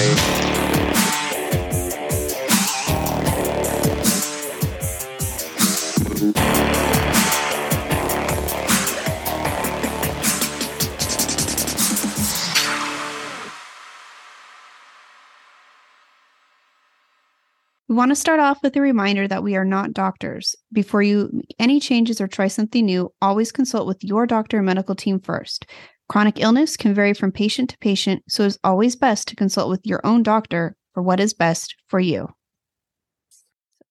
We want to start off with a reminder that we are not doctors. Before you any changes or try something new, always consult with your doctor and medical team first. Chronic illness can vary from patient to patient, so it's always best to consult with your own doctor for what is best for you.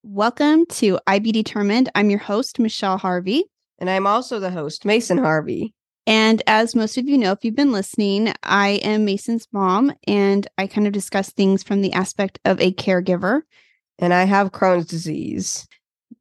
Welcome to IB Determined. I'm your host, Michelle Harvey. And I'm also the host, Mason Harvey. And as most of you know, if you've been listening, I am Mason's mom, and I kind of discuss things from the aspect of a caregiver and I have Crohn's disease.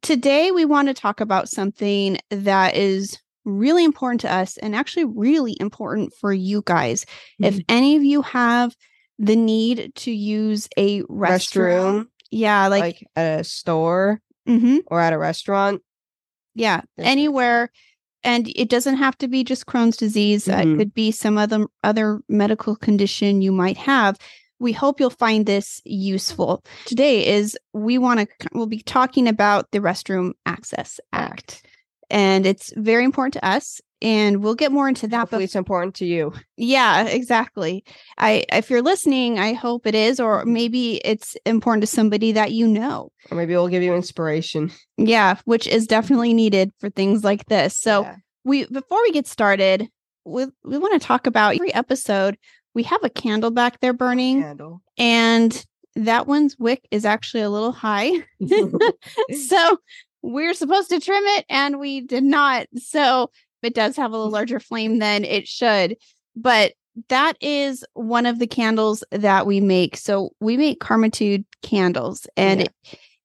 Today, we want to talk about something that is really important to us and actually really important for you guys. Mm-hmm. If any of you have the need to use a restroom, restroom yeah, like, like, at a store mm-hmm. or at a restaurant, yeah, anywhere. And it doesn't have to be just Crohn's disease. Mm-hmm. it could be some other other medical condition you might have we hope you'll find this useful. Today is we want to we'll be talking about the Restroom Access Act. And it's very important to us and we'll get more into that Hopefully but it's important to you. Yeah, exactly. I if you're listening, I hope it is or mm-hmm. maybe it's important to somebody that you know. Or maybe it'll give you inspiration. Yeah, which is mm-hmm. definitely needed for things like this. So yeah. we before we get started, we we want to talk about every episode we have a candle back there burning. Candle. And that one's wick is actually a little high. so we're supposed to trim it and we did not. So it does have a mm. larger flame than it should. But that is one of the candles that we make. So we make Karmitude candles and yeah. it,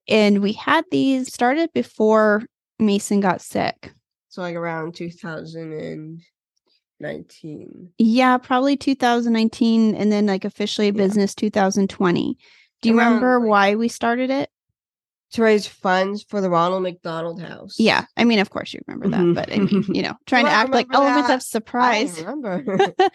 and we had these started before Mason got sick. So like around 2019. Yeah, probably 2019 and then like officially business yeah. 2020. Do you Around, remember like, why we started it? To raise funds for the Ronald McDonald House. Yeah. I mean, of course you remember that, mm-hmm. but I mean, you know, trying to act like that. elements of surprise. Remember.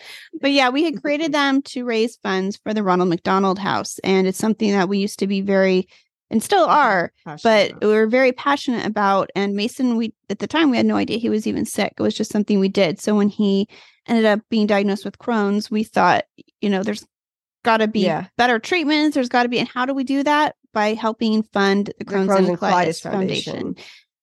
but yeah, we had created them to raise funds for the Ronald McDonald House. And it's something that we used to be very and still are, passionate but we are very passionate about. And Mason, we at the time we had no idea he was even sick. It was just something we did. So when he ended up being diagnosed with Crohn's, we thought, you know, there's got to be yeah. better treatments. There's got to be, and how do we do that? By helping fund the Crohn's, the Crohn's and, Colitis, Foundation. Foundation.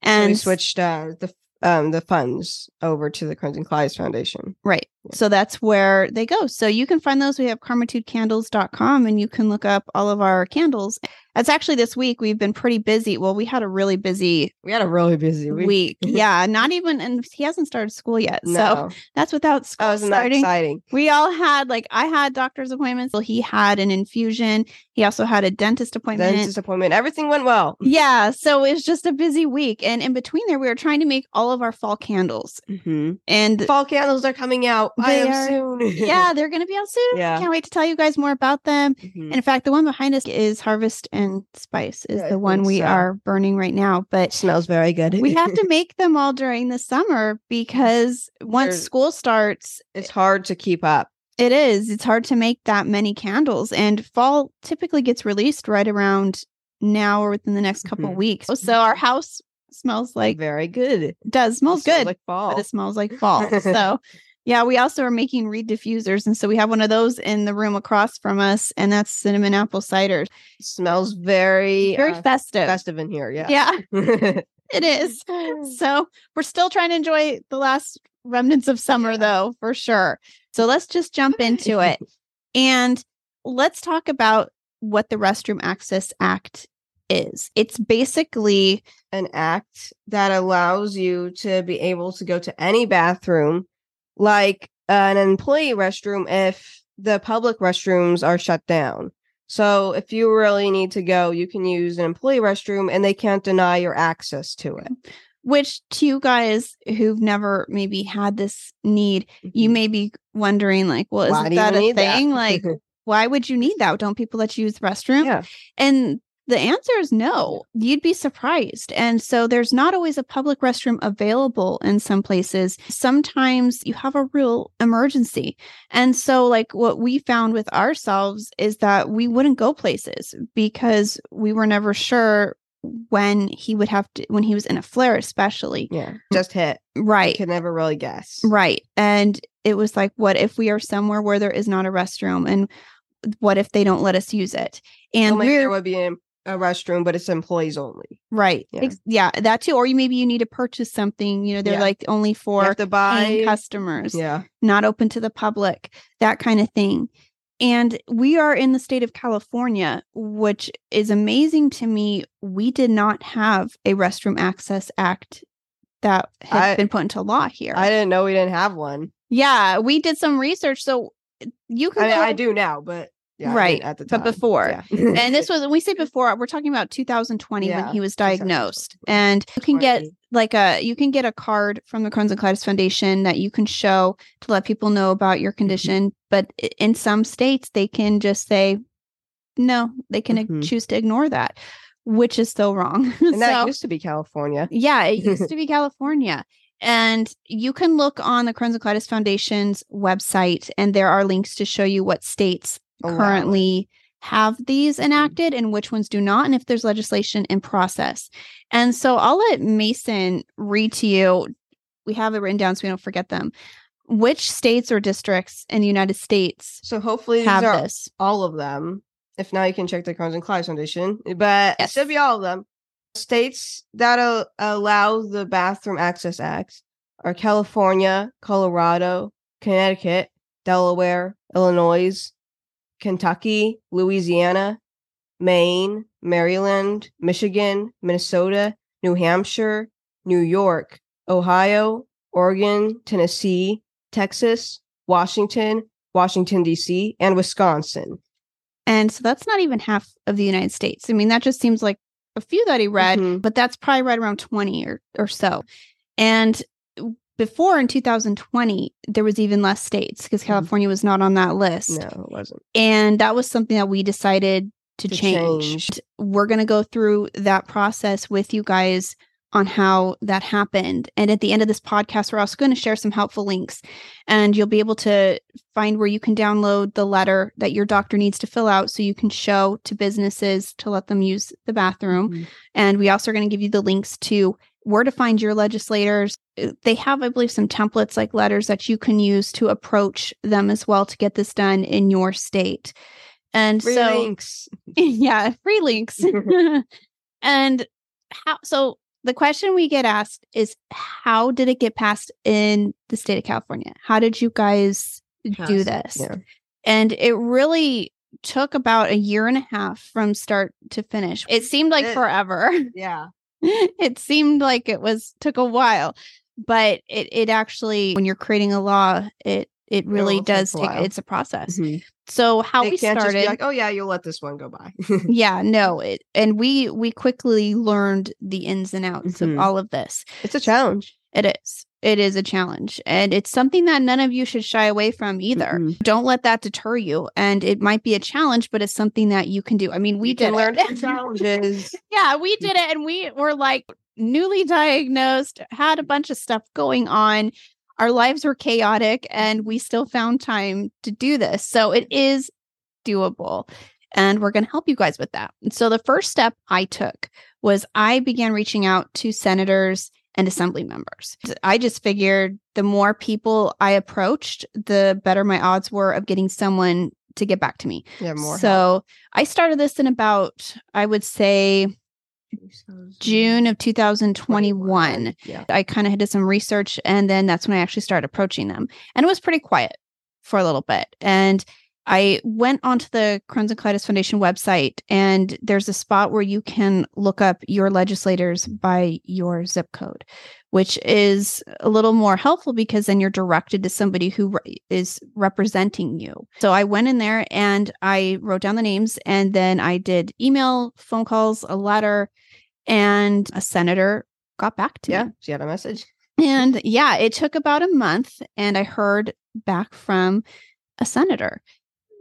And we switched uh, the um, the funds over to the Crohn's and Colitis Foundation. Right. Yeah. So that's where they go. So you can find those. We have karmitudecandles.com and you can look up all of our candles. That's actually this week we've been pretty busy. Well, we had a really busy we had a really busy week. week. yeah, not even and he hasn't started school yet. No. So that's without school. Isn't starting. exciting? We all had like I had doctor's appointments. Well, he had an infusion. He also had a dentist appointment. Dentist appointment. Everything went well. Yeah. So it was just a busy week. And in between there, we were trying to make all of our fall candles. Mm-hmm. And fall candles are coming out. They I am are, soon. yeah, they're gonna be out soon. Yeah. Can't wait to tell you guys more about them. Mm-hmm. And in fact, the one behind us is Harvest and Spice is yeah, the one we so. are burning right now. But it smells very good. we have to make them all during the summer because once They're, school starts, it's hard to keep up. It is. It's hard to make that many candles. And fall typically gets released right around now or within the next couple mm-hmm. weeks. So our house smells like very good. It does smells it good. like fall. But it smells like fall. so yeah, we also are making reed diffusers. And so we have one of those in the room across from us, and that's cinnamon apple cider. It smells very very uh, festive. Festive in here, yeah. Yeah. it is. So we're still trying to enjoy the last remnants of summer yeah. though, for sure. So let's just jump into it. And let's talk about what the Restroom Access Act is. It's basically an act that allows you to be able to go to any bathroom like an employee restroom if the public restrooms are shut down. So if you really need to go, you can use an employee restroom and they can't deny your access to it. Which to you guys who've never maybe had this need, you mm-hmm. may be wondering, like, well, isn't that a thing? That? like, why would you need that? Don't people let you use the restroom? Yeah. And The answer is no. Oh, You'd be surprised. And so there's not always a public restroom available in some places. Sometimes you have a real emergency. And so, like, what we found with ourselves is that we wouldn't go places because we were never sure when he would have to, when he was in a flare, especially. Yeah. Just hit. Right. You can never really guess. Right. And it was like, what if we are somewhere where there is not a restroom? And what if they don't let us use it? And we're there would be a, a restroom, but it's employees only. right. Yeah. Yeah. That too. Or you maybe you need to purchase something, you know, they're Yeah. like only for the buy. customers, Yeah. not open to the public, that kind of thing. And we are in the state of California, which is amazing to me. We did not have a restroom access act that had I- been put into law here. I didn't know we didn't have one. yeah, we did some research. So you can I mean, I do now, but yeah, Right, at the but before. Yeah. and this was we say before we're talking about 2020 when he was 2020. diagnosed and you can get like a you can get a card from the Crohn's and Colitis Foundation that you can show to let people know about your condition but in some states they can just say no they can Mhm. choose to ignore that which is still wrong and that used to be California. yeah, it used to be California. And you can look on the Crohn's and Colitis Foundation's website, and there are links to show you what states It. currently have these Mhm. enacted and which ones do not, and if there's legislation in process. And so I'll let Mason read to you. We have it written down so we don't forget them. Which states or districts in the United States So hopefully these have are this? all of them. If not, you can check the Crohn's and Colitis Foundation. But Yes. it should be all of them. States that allow the Bathroom Access Act are California, Colorado, Connecticut, Delaware, Illinois, Kentucky, Louisiana, Maine, Maryland, Michigan, Minnesota, New Hampshire, New York, Ohio, Oregon, Tennessee, Texas, Washington, Washington, D.C., and Wisconsin. And so that's not even half of the United States. I mean, that just seems like a few that he read, Mhm. but that's probably right around 20 or, or so. And before in 2020, there was even less states because Mhm. California was not on that list. No, it wasn't. And that was something that we decided to, To change. change. We're going to go through that process with you guys on how that happened. And at the end of this podcast, we're also going to share some helpful links. And you'll be able to find where you can download the letter that your doctor needs to fill out so you can show to businesses to let them use the bathroom. Mhm. And we also are going to give you the links to where to find your legislators. Uh, They have, I believe, some templates like letters that you can use to approach them as well to get this done in your state. And Free so, links. yeah, free links. and how, so the question we get asked is how did it get passed in the state of California? How did you guys do Pass it, this? Yeah. And it really took about a year and a half from start to finish. It seemed like It- forever. Yeah. it seemed like it was took a while, but it it actually when you're creating a law, it it really take does take it's a process. Mhm. So how They we started like, oh yeah, you'll let this one go by. yeah no it, and we we quickly learned the ins and outs Mhm. of all of this it's a challenge. it is it is a challenge. And it's something that none of you should shy away from either. Mm-mm. don't let that deter you. And it might be a challenge but it's something that you can do. I mean we You did learn challenges. yeah we did it and we were like newly diagnosed had a bunch of stuff going on. Our lives were chaotic and we still found time to do this. So it is doable and we're going to help you guys with that. And so the first step i took was i began reaching out to senators and assembly members i just figured the more people i approached the better my odds were of getting someone to get back to me Yeah, more. so i started this in about i would say June of 2021. Yeah. I kind of did some research and then that's when I actually started approaching them. And it was pretty quiet for a little bit. And I went onto the Crohn's and Colitis Foundation website and there's a spot where you can look up your legislators by your zip code, which is a little more helpful because then you're directed to somebody who re- is representing you. So I went in there and I wrote down the names and then I did email, phone calls, a letter, and a senator got back to Yeah. me. Yeah, she had a message. And yeah, it took about a month and I heard back from a senator.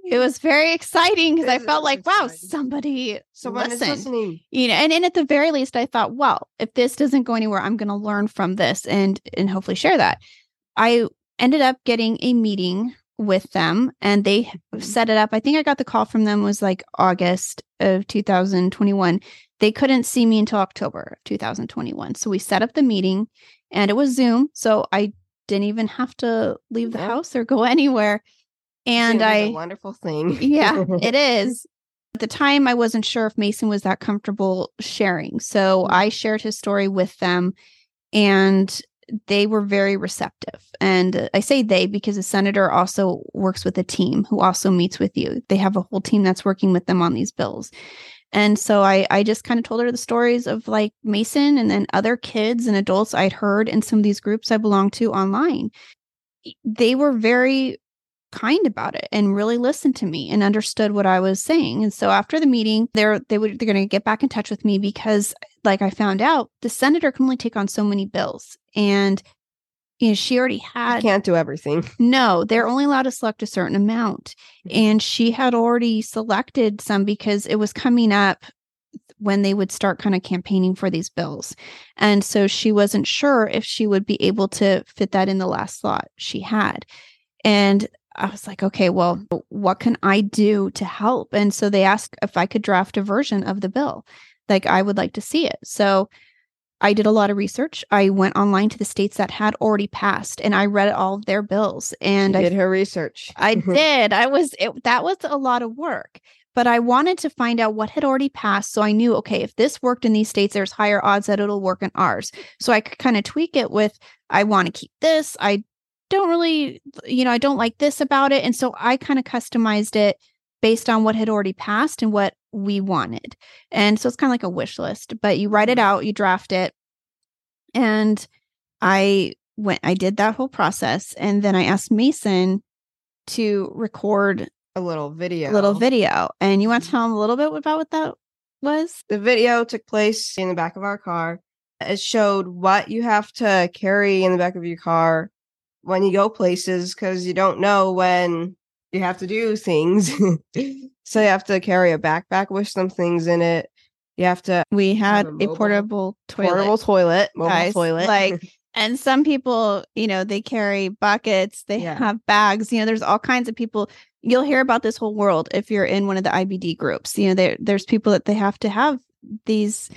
It was very exciting because I felt like, wow, exciting. somebody Someone is listening. you know and, and at the very least i thought well if this doesn't go anywhere i'm going to learn from this and and hopefully share that. I ended up getting a meeting with them and they mm-hmm. set it up. I think i got the call from them was like august of 2021 they couldn't see me until october of 2021 so we set up the meeting and it was zoom so i didn't even have to leave the house or go anywhere and i a wonderful thing. yeah, it is. At the time, I wasn't sure if Mason was that comfortable sharing. So Mhm. I shared his story with them and they were very receptive. And I say they because the senator also works with a team who also meets with you. They have a whole team that's working with them on these bills. And so I, I just kind of told her the stories of like Mason and then other kids and adults I'd heard in some of these groups I belong to online. They were very kind about it and really listened to me and understood what I was saying. And so after the meeting, they're they would they're going to get back in touch with me because like I found out the senator can only take on so many bills and you know she already had can't do everything. no, they're only allowed to select a certain amount. Mhm. And she had already selected some because it was coming up when they would start kind of campaigning for these bills. And so she wasn't sure if she would be able to fit that in the last slot she had. And I was like, okay, well, what can I do to help? And so they asked if I could draft a version of the bill. Like I would like to see it. So I did a lot of research. I went online to the states that had already passed and I read all of their bills. And She I did her research. I mm-hmm. did. I was it, that was a lot of work, but I wanted to find out what had already passed so I knew okay, if this worked in these states there's higher odds that it'll work in ours. So I could kind of tweak it with I want to keep this. I don't really you know, I don't like this about it and so I kind of customized it based on what had already passed and what we wanted. And so it's kind of like a wish list, but you write it mm-hmm. out, you draft it. And I went I did that whole process and then I asked Mason to record A little video. a little video. And you want to mm-hmm. tell him a little bit about what that was? The video took place in the back of our car. It showed what you have to carry in the back of your car when you go places because you don't know when you have to do things. so you have to carry a backpack with some things in it. You have to We had a a, portable toilet. portable toilet, mobile guys, toilet. like- and some people, you know, they carry buckets, they Yeah. have bags, you know, there's all kinds of people. You'll hear about this whole world if you're in one of the IBD groups. You know, there there's people that they have to have these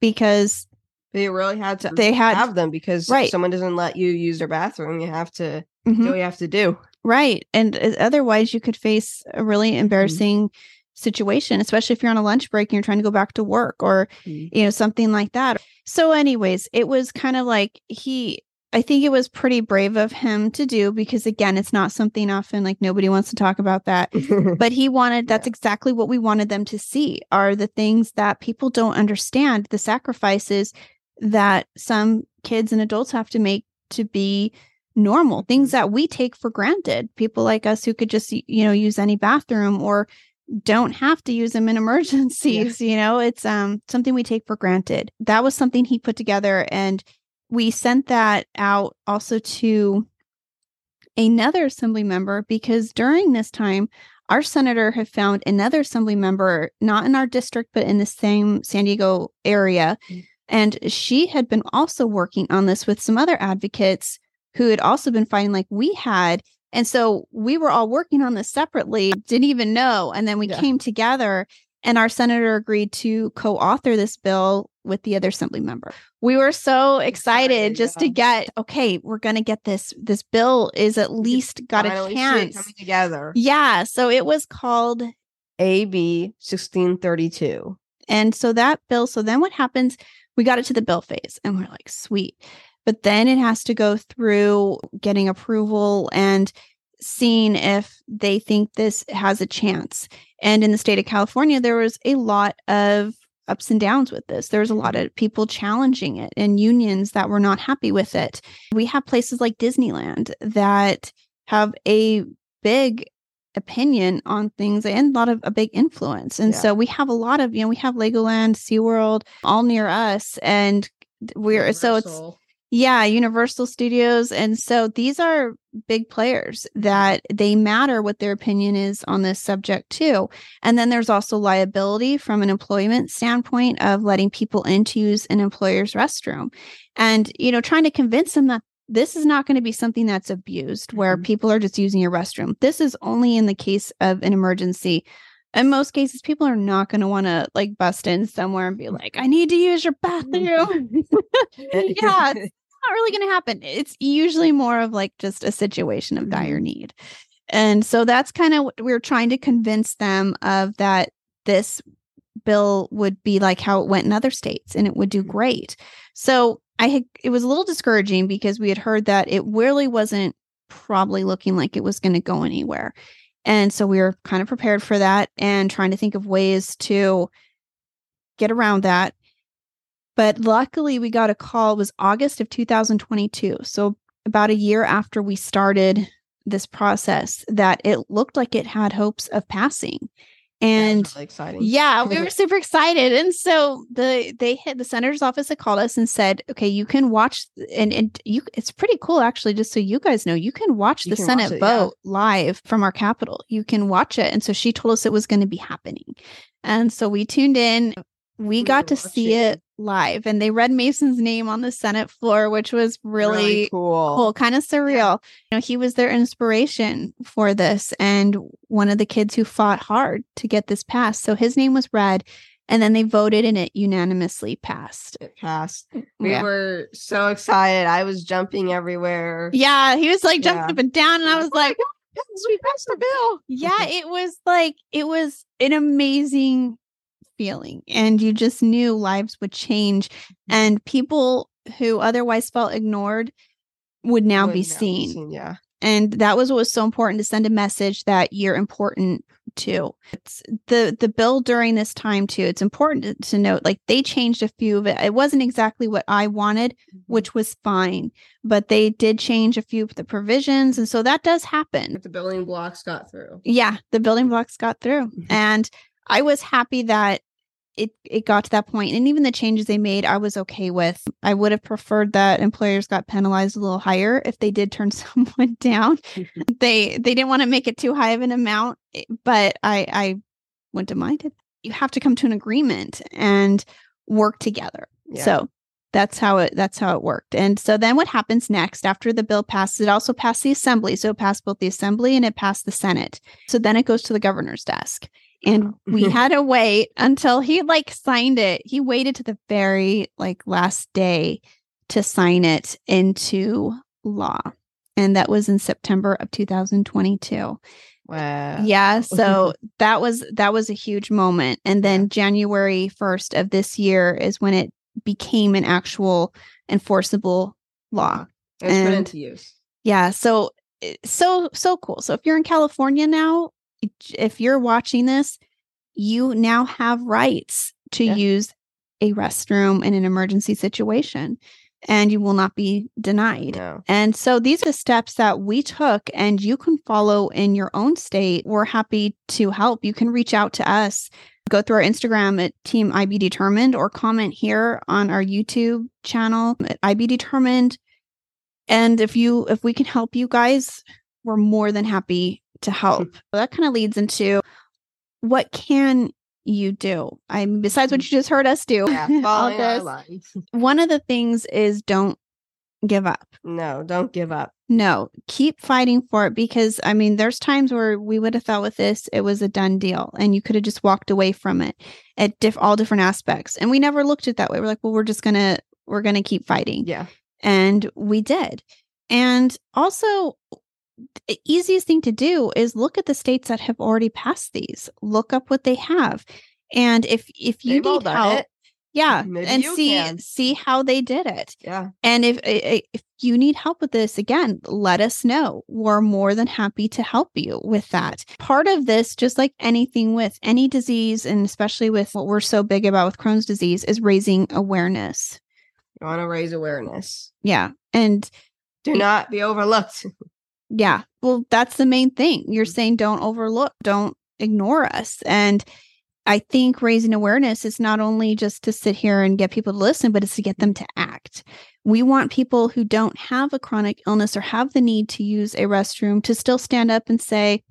because they really had to they had have them because Right. someone doesn't let you use their bathroom. You have to Mhm. do what you have to do. Right. And uh, otherwise, you could face a really embarrassing situation, especially if you're on a lunch break and you're trying to go back to work or, Mhm. you know, something like that. So, anyways, it was kind of like he, I think it was pretty brave of him to do because, again, it's not something often like nobody wants to talk about that. But he wanted, that's exactly what we wanted them to see are the things that people don't understand, the sacrifices that some kids and adults have to make to be normal things that we take for granted. People like us who could just you know use any bathroom or don't have to use them in emergencies you know it's um something we take for granted. That was something he put together and we sent that out also to another assembly member because during this time our senator had found another assembly member not in our district but in the same san diego area Mm. And she had been also working on this with some other advocates who had also been fighting like we had. And so we were all working on this separately, didn't even know. And then we Yeah. came together and our senator agreed to co author this bill with the other assembly member. We were so excited Excited, just to get, okay, we're going to get this. This bill is at least got a Finally see it chance. coming together. Yeah. So it was called AB sixteen thirty two. And so that bill, so then what happens? We got it to the bill phase and we're like, sweet. But then it has to go through getting approval and seeing if they think this has a chance. And in the state of California, there was a lot of ups and downs with this. There was a lot of people challenging it and unions that were not happy with it. We have places like Disneyland that have a big opinion on things and a lot of a big influence. And Yeah. so we have a lot of, you know, we have Legoland, SeaWorld all near us. And we're so it's Yeah, Universal Studios. And so these are big players that they matter what their opinion is on this subject too. And then there's also liability from an employment standpoint of letting people in to use an employer's restroom. And, you know, trying to convince them that this is not going to be something that's abused where mm-hmm. people are just using your restroom. This is only in the case of an emergency in most cases people are not going to want to like bust in somewhere and be like i need to use your bathroom yeah it's not really going to happen. It's usually more of like just a situation of dire mm-hmm. need. And so that's kind of what we are trying to convince them of that this bill would be like how it went in other states and it would do mm-hmm. great. So I had it was a little discouraging because we had heard that it really wasn't probably looking like it was going to go anywhere. And so we were kind of prepared for that and trying to think of ways to get around that. But luckily, we got a call. It was August of 2022. So, about a year after we started this process, that it looked like it had hopes of passing. And really exciting. yeah, we were super excited. And so the they hit the senator's office had called us and said, okay, you can watch and, and you it's pretty cool actually, just so you guys know, you can watch you the can Senate watch it, vote yeah. live from our Capitol. You can watch it. And so she told us it was going to be happening. And so we tuned in we got to see it live and they read Mason's name on the Senate floor, which was really, really cool, cool kind of surreal. You know, he was their inspiration for this and one of the kids who fought hard to get this passed. So his name was read and then they voted and it unanimously passed. It passed. Mm, we yeah. were so excited. I was jumping everywhere. Yeah, he was like jumping yeah. up and down and I was oh like, we passed the bill. Yeah, it was like it was an amazing feeling and you just knew lives would change mm-hmm. and people who otherwise felt ignored would now would be now seen. seen. Yeah. And that was what was so important to send a message that you're important too. It's the the bill during this time too. It's important to, to note like they changed a few of it. It wasn't exactly what I wanted, mm-hmm. which was fine, but they did change a few of the provisions and so that does happen. the building blocks got through. Yeah, the building blocks got through. Mm-hmm. and I was happy that it it got to that point and even the changes they made i was okay with. I would have preferred that employers got penalized a little higher if they did turn someone down. Mm-hmm. They they didn't want to make it too high of an amount but i i wouldn't have minded. You have to come to an agreement and work together. Yeah. so that's how it that's how it worked. And so then what happens next after the bill passes? It also passed the assembly so it passed both the assembly and it passed the senate. So then it goes to the governor's desk and we had to wait until he like signed it. He waited to the very like last day to sign it into law. And that was in September of 2022. Wow. Yeah, so that was that was a huge moment. And then January 1st of this year is when it became an actual enforceable law. It's and, put into use. Yeah, so eh, so so cool. So if you're in California now, if you're watching this, you now have rights to yeah. use a restroom in an emergency situation and you will not be denied. No. And so these are the steps that we took and you can follow in your own state. We're happy to help. You can reach out to us. Go through our Instagram at Team IB Determined or comment here on our YouTube channel at IB Determined. And if you if we can help you guys, we're more than happy to help. that kind of leads into what can you do? I mean, besides what mm. you just heard us do, yeah, all this, one of the things is don't give up. No, don't give up. No, keep fighting for it because I mean, there's times where we would have thought with this it was a done deal and you could have just walked away from it at diff- all different aspects. And we never looked at that way. We're like, well, we're just gonna we're gonna keep fighting. Yeah, and we did. And also, the easiest thing to do is look at the states that have already passed these. Look up what they have. And if if you They've need help, it. yeah, Maybe and see can. see how they did it. Yeah. And if if you need help with this again, let us know. We're more than happy to help you with that. Part of this just like anything with any disease and especially with what we're so big about with Crohn's disease is raising awareness. You want to raise awareness. Yeah. And do not be overlooked. Yeah. Well, that's the main thing. You're mm. saying don't overlook, don't ignore us. And I think raising awareness is not only just to sit here and get people to listen, but it's to get them to act. We want people who don't have a chronic illness or have the need to use a restroom to still stand up and say,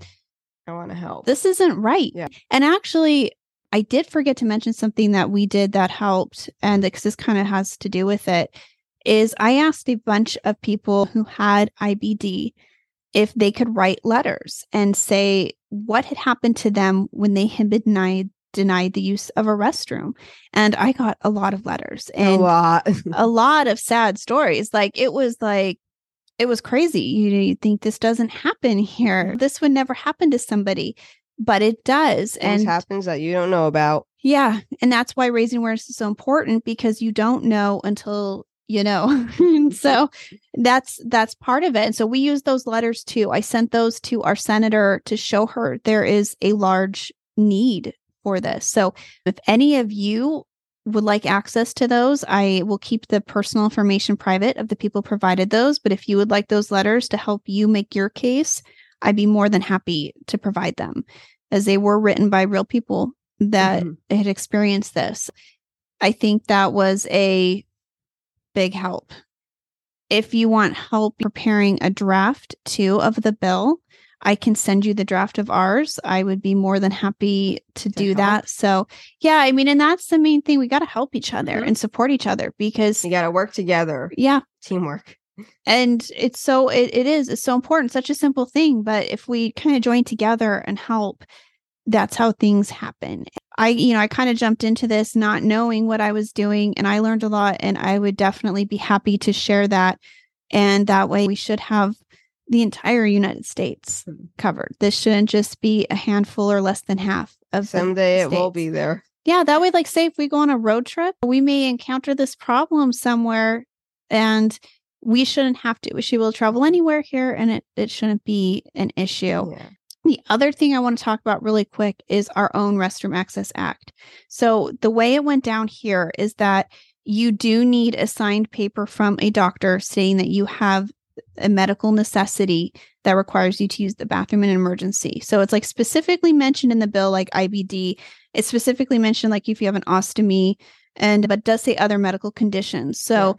I want to help. This isn't right. Yeah. And actually, I did forget to mention something that we did that helped, and because this kind of has to do with it, is I asked a bunch of people who had IBD if they could write letters and say what had happened to them when they had been denied denied the use of a restroom. And I got a lot of letters and a lot. a lot of sad stories. Like it was like it was crazy. You, you think this doesn't happen here. This would never happen to somebody, but it does. Things and happens that you don't know about. yeah, and that's why raising awareness is so important because you don't know until you know. so that's that's part of it. And so we use those letters too. I sent those to our senator to show her there is a large need for this. So if any of you would like access to those, I will keep the personal information private of the people provided those. But if you would like those letters to help you make your case, I'd be more than happy to provide them as they were written by real people that Mhm. had experienced this. I think that was a big help. If you want help preparing a draft too of the bill, I can send you the draft of ours. I would be more than happy to do help. that. So, yeah, I mean, and that's the main thing. We got to help each other Mhm. and support each other because, You got to work together. yeah, Teamwork. and it's so it, it is it's so important such a simple thing but if we kind of join together and help that's how things happen i you know i kind of jumped into this not knowing what i was doing and i learned a lot and i would definitely be happy to share that and that way we should have the entire united states Mhm. covered this shouldn't just be a handful or less than half of the Someday it will be there. Yeah, that way, like, say if we go on a road trip, we may encounter this problem somewhere and we shouldn't have to. She should be able to travel anywhere here and it, it shouldn't be an issue. Yeah. The other thing I want to talk about really quick is our own Restroom Access Act. So, the way it went down here is that you do need a signed paper from a doctor saying that you have a medical necessity that requires you to use the bathroom in an emergency. So, it's like specifically mentioned in the bill, like IBD. It's specifically mentioned like if you have an ostomy and but does say other medical conditions. So,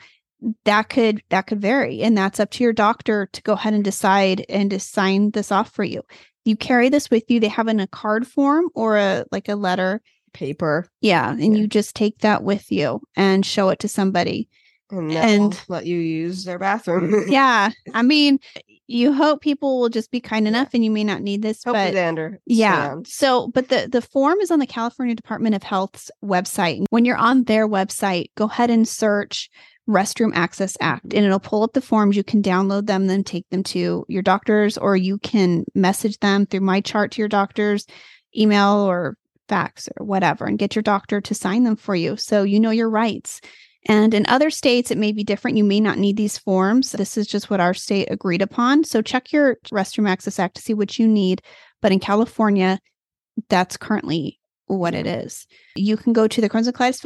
that could that could vary and that's up to your doctor to go ahead and decide and to sign this off for you you carry this with you they have in a card form or a like a letter Paper. yeah and Yeah. you just take that with you and show it to somebody And, And- let you use their bathroom. yeah i mean you hope people will just be kind enough and you may not need this Hopefully but they understand. yeah. So, but the the form is on the California Department of Health's website. When you're on their website, go ahead and search Restroom Access Act and it'll pull up the forms. You can download them, then take them to your doctors, or you can message them through MyChart to your doctors, email or fax or whatever, and get your doctor to sign them for you so you know your rights. And in other states, it may be different. You may not need these forms. This is just what our state agreed upon. So check your Restroom Access Act to see what you need. But in California, that's currently what it is. You can go to the Crohn's and Colitis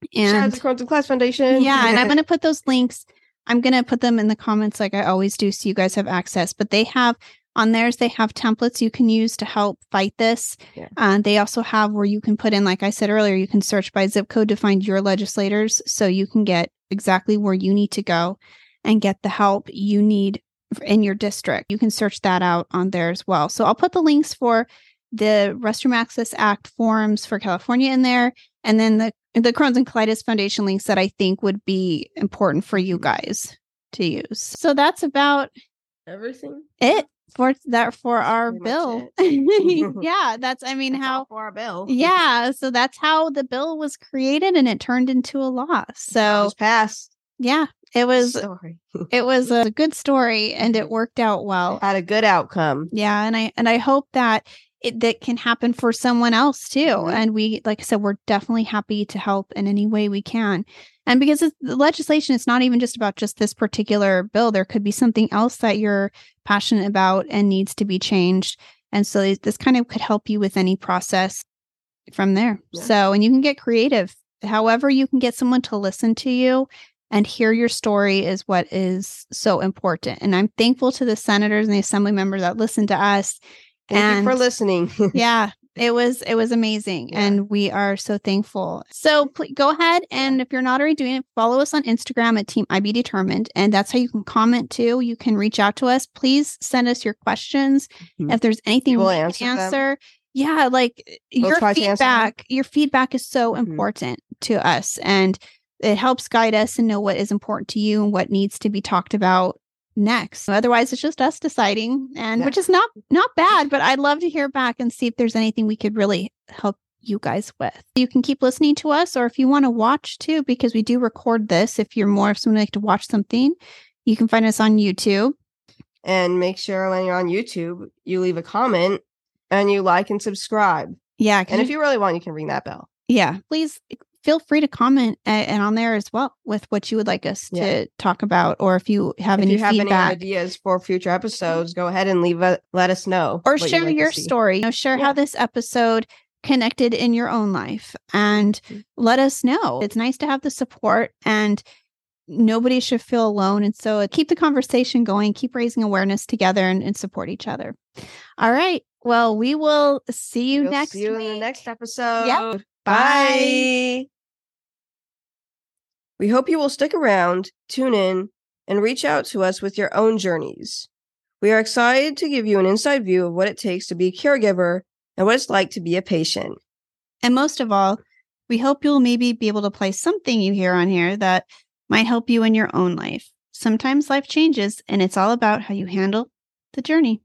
Foundation. Shout out And to and Colitis Foundation. yeah, and I'm going to put those links. I'm going to put them in the comments like I always do so you guys have access. But they have on theirs, they have templates you can use to help fight this. Yeah. And they also have where you can put in, like I said earlier, you can search by zip code to find your legislators so you can get exactly where you need to go and get the help you need in your district. You can search that out on there as well. So I'll put the links for the Restroom Access Act forms for California in there, and then the the Crohn's and Colitis Foundation links that I think would be important for you mm-hmm. guys to use. So that's about Everything. it for that for our bill. yeah, that's I mean That's how for our bill. yeah, so that's how the bill was created and it turned into a law. So passed. yeah, it was it was a good story and it worked out well. Had a good outcome. Yeah, and I and I hope that it that can happen for someone else too. Mhm. And we, like I said, we're definitely happy to help in any way we can. And because the legislation, it's not even just about just this particular bill. There could be something else that you're passionate about and needs to be changed. And so this- this kind of could help you with any process from there. Yeah. So, and you can get creative. However, you can get someone to listen to you and hear your story is what is so important. And I'm thankful to the senators and the assembly members that listen to us Thank you for listening. yeah it was it was amazing Yeah. and we are so thankful so pl- go ahead and if you're not already doing it follow us on instagram at team ib determined and that's how you can comment too you can reach out to us please send us your questions Mhm. if there's anything We'll we can answer answer yeah like We'll your try to answer them. feedback your feedback is so Mhm. important to us and it helps guide us and know what is important to you and what needs to be talked about next. Otherwise, it's just us deciding, and Yeah. which is not not bad. But I'd love to hear back and see if there's anything we could really help you guys with. You can keep listening to us, or if you want to watch too, because we do record this. If you're more of someone like to watch something, you can find us on YouTube. And make sure when you're on YouTube, you leave a comment and you like and subscribe. yeah And if you really want, you can ring that bell. yeah, please feel free to comment a- and on there as well with what you would like us Yeah. to talk about, or if you have if any you have feedback. any ideas for future episodes, go ahead and leave a let us know. or share like your story. You know, share Yeah. how this episode connected in your own life and Mhm. let us know. It's nice to have the support and nobody should feel alone. And so keep the conversation going, keep raising awareness together and, and support each other. All right. Well, we will see you We'll next see you week. in the next episode. Bye. Bye. We hope you will stick around, tune in, and reach out to us with your own journeys. We are excited to give you an inside view of what it takes to be a caregiver and what it's like to be a patient. And most of all, we hope you'll maybe be able to play something you hear on here that might help you in your own life. Sometimes life changes, and it's all about how you handle the journey.